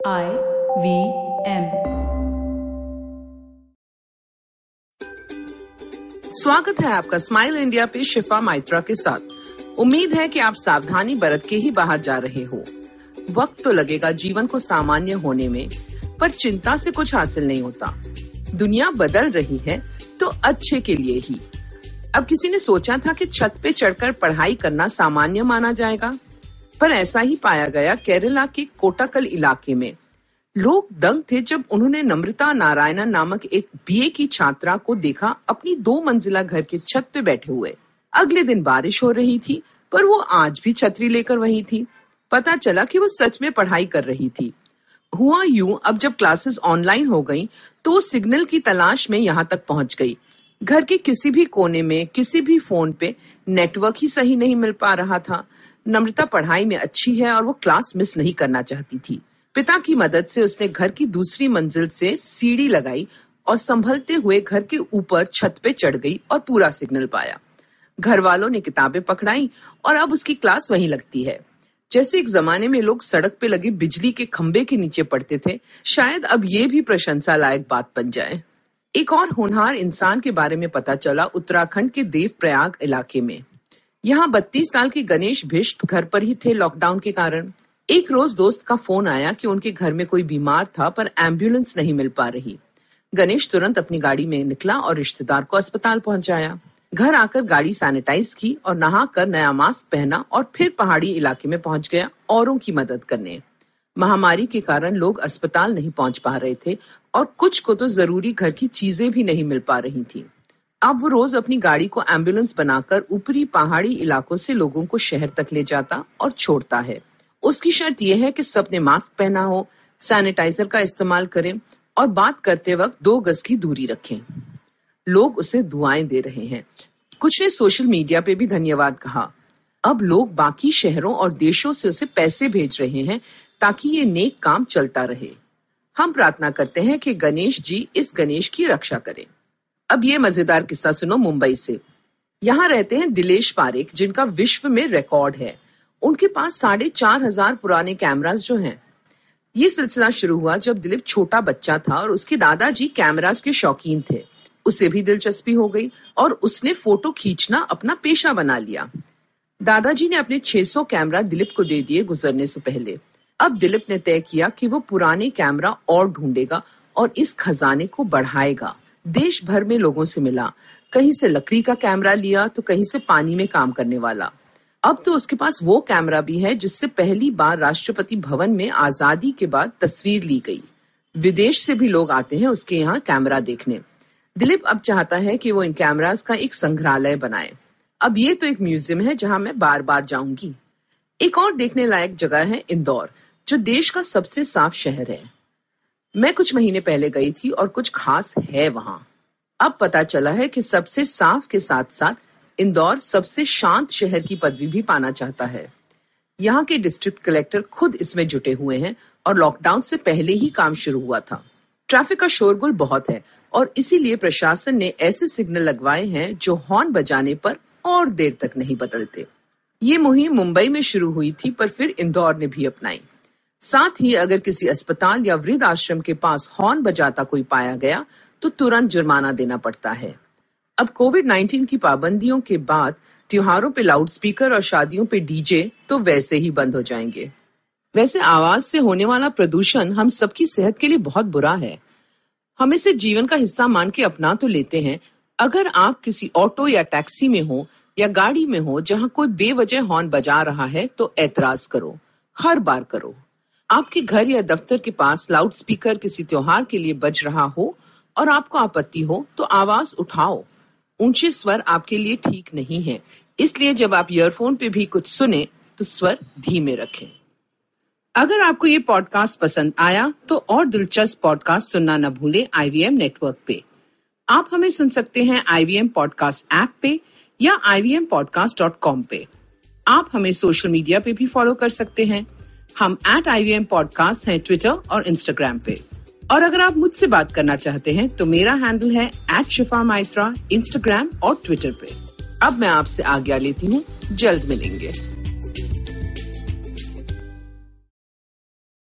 I V M स्वागत है आपका स्माइल इंडिया पे शिफा माइत्रा के साथ। उम्मीद है कि आप सावधानी बरत के ही बाहर जा रहे हो। वक्त तो लगेगा जीवन को सामान्य होने में, पर चिंता से कुछ हासिल नहीं होता। दुनिया बदल रही है तो अच्छे के लिए ही। अब किसी ने सोचा था कि छत पे चढ़कर पढ़ाई करना सामान्य माना जाएगा। पर ऐसा ही पाया गया केरला के कोटाकल इलाके में। लोग दंग थे जब उन्होंने नम्रता नारायणन नामक एक बीए की छात्रा को देखा, अपनी दो मंजिला घर के छत पे बैठे हुए। अगले दिन बारिश हो रही थी, पर वो आज भी छतरी लेकर वही थी। पता चला कि वो सच में पढ़ाई कर रही थी। हुआ यूँ, अब जब क्लासेस ऑनलाइन हो गई तो सिग्नल की तलाश में यहाँ तक पहुँच गई। घर के किसी भी कोने में, किसी भी फ़ोन पे नेटवर्क ही सही नहीं मिल पा रहा था। नम्रता पढ़ाई में अच्छी है और वो क्लास मिस नहीं करना चाहती थी। पिता की मदद से उसने घर की दूसरी मंजिल से सीढ़ी लगाई और संभलते हुए घर के ऊपर छत पे चढ़ गई और पूरा सिग्नल पाया। घर वालों ने किताबें पकड़ाई और अब उसकी क्लास वहीं लगती है। जैसे एक जमाने में लोग सड़क पे लगे बिजली के खंबे के नीचे पड़ते थे, शायद अब ये भी प्रशंसा लायक बात बन जाए। एक और होनहार इंसान के बारे में पता चला उत्तराखंड के देव प्रयाग इलाके में। यहाँ बत्तीस साल के गणेश भिष्ट घर पर ही थे लॉकडाउन के कारण। एक रोज दोस्त का फ़ोन आया कि उनके घर में कोई बीमार था, पर एंबुलेंस नहीं मिल पा रही। गणेश तुरंत अपनी गाड़ी में निकला और रिश्तेदार को अस्पताल पहुँचाया। घर आकर गाड़ी सैनिटाइज की और नहा कर नया मास्क पहना और फिर पहाड़ी इलाके में पहुँच गया औरों की मदद करने। महामारी के कारण लोग अस्पताल नहीं पहुँच पा रहे थे और कुछ को तो ज़रूरी घर की चीज़ें भी नहीं मिल पा रही थी। अब वो रोज अपनी गाड़ी को एंबुलेंस बनाकर ऊपरी पहाड़ी इलाकों से लोगों को शहर तक ले जाता और छोड़ता है। उसकी शर्त यह है कि सबने मास्क पहना हो, सैनिटाइजर का इस्तेमाल करें और बात करते वक्त दो गज की दूरी रखें। लोग उसे दुआएँ दे रहे हैं। कुछ ने सोशल मीडिया पे भी धन्यवाद कहा। अब लोग बाकी शहरों और देशों से उसे पैसे भेज रहे हैं ताकि ये नेक काम चलता रहे। हम प्रार्थना करते हैं कि गणेश जी इस गणेश की रक्षा करें। अब ये मज़ेदार किस्सा सुनो मुंबई से। यहाँ रहते हैं दिलेश पारेख, जिनका विश्व में रिकॉर्ड है। उनके पास साढ़े चार हज़ार पुराने कैमरास जो हैं। ये सिलसिला शुरू हुआ जब दिलीप छोटा बच्चा था और उसके दादाजी कैमरास के शौकीन थे। उसे भी दिलचस्पी हो गई और उसने फ़ोटो खींचना अपना पेशा बना लिया। दादाजी ने अपने 600 कैमरा दिलीप को दे दिए गुजरने से पहले। अब दिलीप ने तय किया कि वो पुराने कैमरा और ढूंढेगा और इस खजाने को बढ़ाएगा। देश भर में लोगों से मिला। कहीं से लकड़ी का कैमरा लिया तो कहीं से पानी में काम करने वाला। अब तो उसके पास वो कैमरा भी है, जिससे पहली बार राष्ट्रपति भवन में आज़ादी के बाद तस्वीर ली गई। विदेश से भी लोग आते हैं उसके यहाँ कैमरा देखने। दिलीप अब चाहता है कि वो इन कैमरास का एक संग्रहालय बनाए। अब ये तो एक म्यूज़ियम है जहाँ मैं बार बार जाऊँगी। एक और देखने लायक जगह है इंदौर, जो देश का सबसे साफ़ शहर है। मैं कुछ महीने पहले गई थी और कुछ खास है वहाँ। अब पता चला है कि सबसे साफ़ के साथ साथ इंदौर सबसे शांत शहर की पदवी भी पाना चाहता है। यहाँ के डिस्ट्रिक्ट कलेक्टर खुद इसमें जुटे हुए हैं और लॉकडाउन से पहले ही काम शुरू हुआ था। ट्रैफ़िक का शोरगुल बहुत है और इसीलिए प्रशासन ने ऐसे सिग्नल लगवाए हैं जो हॉर्न बजाने पर और देर तक नहीं बदलते। ये मुहिम मुंबई में शुरू हुई थी पर फिर इंदौर ने भी अपनाई। साथ ही अगर किसी अस्पताल या वृद्ध आश्रम के पास हॉर्न बजाता कोई पाया गया तो तुरंत जुर्माना देना पड़ता है। अब कोविड 19 की पाबंदियों के बाद त्योहारों पे लाउडस्पीकर और शादियों पे डीजे तो वैसे ही बंद हो जाएँगे। वैसे आवाज़ से होने वाला प्रदूषण हम सबकी सेहत के लिए बहुत बुरा है। हम इसे जीवन का हिस्सा मान के अपना तो लेते हैं। अगर आप किसी ऑटो या टैक्सी में हो या गाड़ी में हो, जहाँ कोई बेवजह हॉर्न बजा रहा है तो ऐतराज करो। हर बार करो। आपके घर या दफ्तर के पास लाउड स्पीकर किसी त्योहार के लिए बज रहा हो और आपको आपत्ति हो तो आवाज़ उठाओ। ऊँचे स्वर आपके लिए ठीक नहीं है। इसलिए जब आप ईयरफोन पे भी कुछ सुने तो स्वर धीमे रखें। अगर आपको ये पॉडकास्ट पसंद आया तो और दिलचस्प पॉडकास्ट सुनना न भूले आईवीएम नेटवर्क पे। आप हमें सुन सकते हैं आईवीएम पॉडकास्ट ऐप पे या आई वी पे। आप हमें सोशल मीडिया पे भी फॉलो कर सकते हैं। हम एट आई वी पॉडकास्ट है ट्विटर और इंस्टाग्राम पे। और अगर आप मुझसे बात करना चाहते हैं तो मेरा हैंडल है एट शिफा माइत्रा इंस्टाग्राम और ट्विटर पे। अब मैं आपसे आज्ञा लेती हूँ, जल्द मिलेंगे।